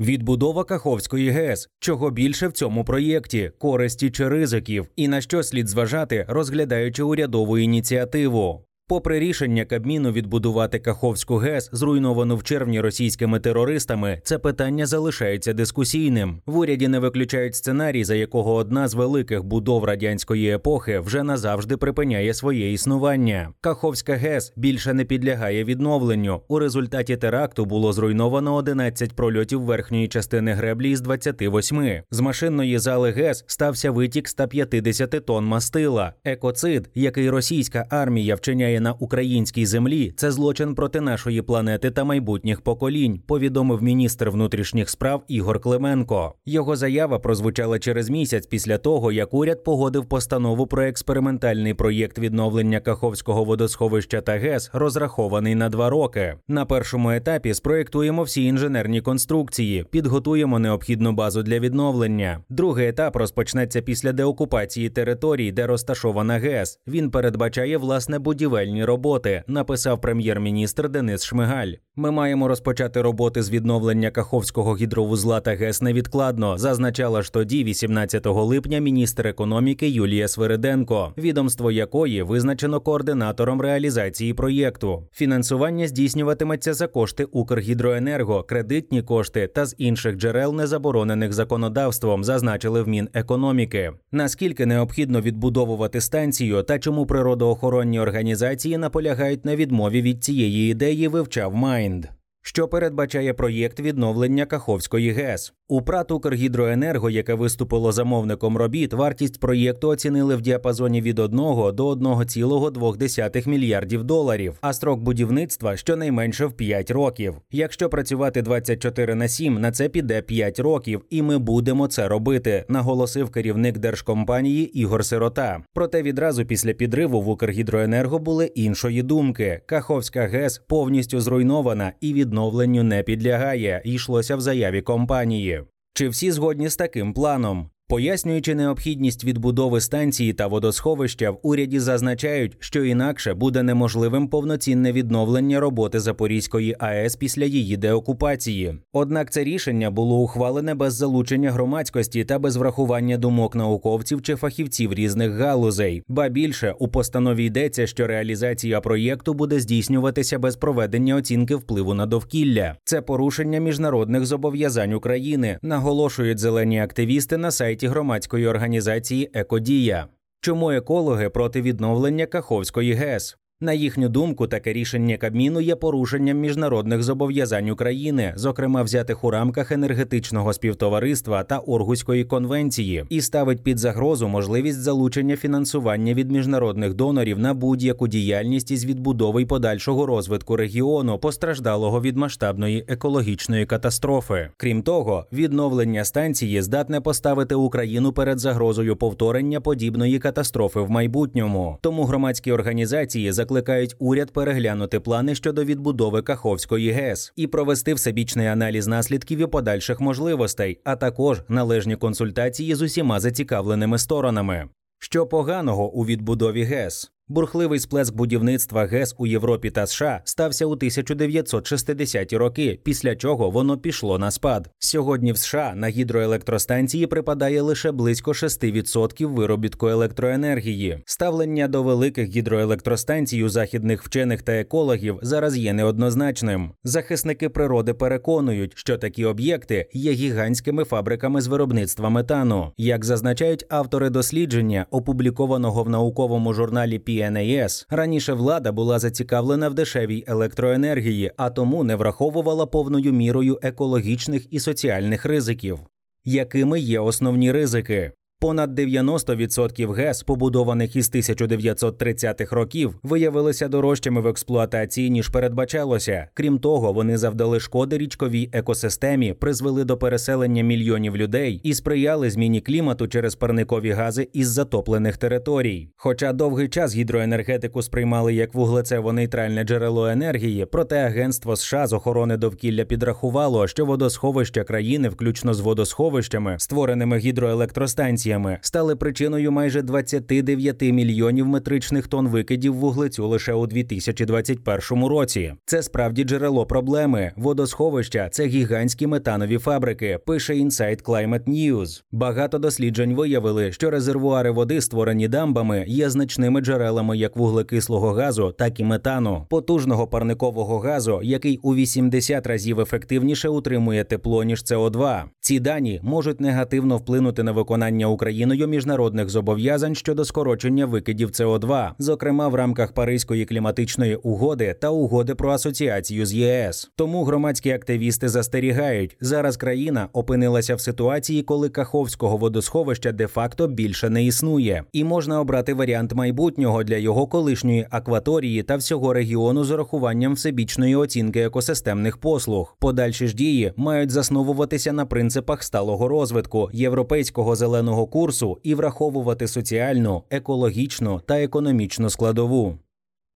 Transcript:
Відбудова Каховської ГЕС, чого більше в цьому проєкті, користі чи ризиків, і на що слід зважати, розглядаючи урядову ініціативу. Попри рішення Кабміну відбудувати Каховську ГЕС, зруйновану в червні російськими терористами, це питання залишається дискусійним. В уряді не виключають сценарій, за якого одна з великих будов радянської епохи вже назавжди припиняє своє існування. Каховська ГЕС більше не підлягає відновленню. У результаті теракту було зруйновано 11 прольотів верхньої частини греблі із 28. З машинної зали ГЕС стався витік 150 тонн мастила. Екоцид, який російська армія вчиняє на українській землі це злочин проти нашої планети та майбутніх поколінь, повідомив міністр внутрішніх справ Ігор Клименко. Його заява прозвучала через місяць після того, як уряд погодив постанову про експериментальний проєкт відновлення Каховського водосховища та ГЕС, розрахований на два роки. На першому етапі спроєктуємо всі інженерні конструкції, підготуємо необхідну базу для відновлення. Другий етап розпочнеться після деокупації територій, де розташована ГЕС. Він передбачає власне будівель будівельні роботи, написав прем'єр-міністр Денис Шмигаль. Ми маємо розпочати роботи з відновлення Каховського гідровузла та ГЕС невідкладно, зазначала ж тоді, 18 липня, міністр економіки Юлія Свириденко, відомство якої визначено координатором реалізації проєкту. Фінансування здійснюватиметься за кошти Укргідроенерго, кредитні кошти та з інших джерел, не заборонених законодавством, зазначили в Мінекономіки. Наскільки необхідно відбудовувати станцію та чому природоохоронні організації організації наполягають на відмові від цієї ідеї, вивчав Майнд. Що передбачає проєкт відновлення Каховської ГЕС у ПРАТ «Укргідроенерго», яке виступило замовником робіт, вартість проєкту оцінили в діапазоні від 1 до 1,2 мільярдів доларів, а строк будівництва щонайменше в 5 років. Якщо працювати 24 на 7, на це піде 5 років, і ми будемо це робити, наголосив керівник держкомпанії Ігор Сирота. Проте відразу після підриву в Укргідроенерго були іншої думки. Каховська ГЕС повністю зруйнована і відновленню не підлягає. Йшлося в заяві компанії. Чи всі згодні з таким планом? Пояснюючи необхідність відбудови станції та водосховища, в уряді зазначають, що інакше буде неможливим повноцінне відновлення роботи Запорізької АЕС після її деокупації. Однак це рішення було ухвалене без залучення громадськості та без врахування думок науковців чи фахівців різних галузей. Ба більше у постанові йдеться, що реалізація проєкту буде здійснюватися без проведення оцінки впливу на довкілля. Це порушення міжнародних зобов'язань України, наголошують зелені активісти на сайті сайті громадської організації Екодія. Чому екологи проти відновлення Каховської ГЕС? На їхню думку, таке рішення Кабміну є порушенням міжнародних зобов'язань України, зокрема взятих у рамках енергетичного співтовариства та Оргуської конвенції, і ставить під загрозу можливість залучення фінансування від міжнародних донорів на будь-яку діяльність із відбудови й подальшого розвитку регіону, постраждалого від масштабної екологічної катастрофи. Крім того, відновлення станції здатне поставити Україну перед загрозою повторення подібної катастрофи в майбутньому. Тому громадські організації за закликають уряд переглянути плани щодо відбудови Каховської ГЕС і провести всебічний аналіз наслідків і подальших можливостей, а також належні консультації з усіма зацікавленими сторонами. Що поганого у відбудові ГЕС? Бурхливий сплеск будівництва ГЕС у Європі та США стався у 1960-ті роки, після чого воно пішло на спад. Сьогодні в США на гідроелектростанції припадає лише близько 6% виробітку електроенергії. Ставлення до великих гідроелектростанцій у західних вчених та екологів зараз є неоднозначним. Захисники природи переконують, що такі об'єкти є гігантськими фабриками з виробництва метану. Як зазначають автори дослідження, опублікованого в науковому журналі НАЕС. Раніше влада була зацікавлена в дешевій електроенергії, а тому не враховувала повною мірою екологічних і соціальних ризиків. Якими є основні ризики? Понад 90% ГЕС, побудованих із 1930-х років, виявилися дорожчими в експлуатації ніж передбачалося. Крім того, вони завдали шкоди річковій екосистемі, призвели до переселення мільйонів людей і сприяли зміні клімату через парникові гази із затоплених територій. Хоча довгий час гідроенергетику сприймали як вуглецево-нейтральне джерело енергії, проте агентство США з охорони довкілля підрахувало, що водосховища країни, включно з водосховищами, створеними гідроелектростанціями, інсталяціями стали причиною майже 29 мільйонів метричних тонн викидів вуглецю лише у 2021 році. Це справді джерело проблеми. Водосховища це гігантські метанові фабрики. Пише Inside Climate News. Багато досліджень виявили, що резервуари води, створені дамбами, є значними джерелами як вуглекислого газу, так і метану, потужного парникового газу, який у 80 разів ефективніше утримує тепло ніж СО2. Ці дані можуть негативно вплинути на виконання Україною міжнародних зобов'язань щодо скорочення викидів СО2, зокрема в рамках Паризької кліматичної угоди та угоди про асоціацію з ЄС. Тому громадські активісти застерігають, зараз країна опинилася в ситуації, коли Каховського водосховища де-факто більше не існує, і можна обрати варіант майбутнього для його колишньої акваторії та всього регіону з урахуванням всебічної оцінки екосистемних послуг. Подальші ж дії мають засновуватися на принципах сталого розвитку європейського зеленого курсу і враховувати соціальну, екологічну та економічну складову.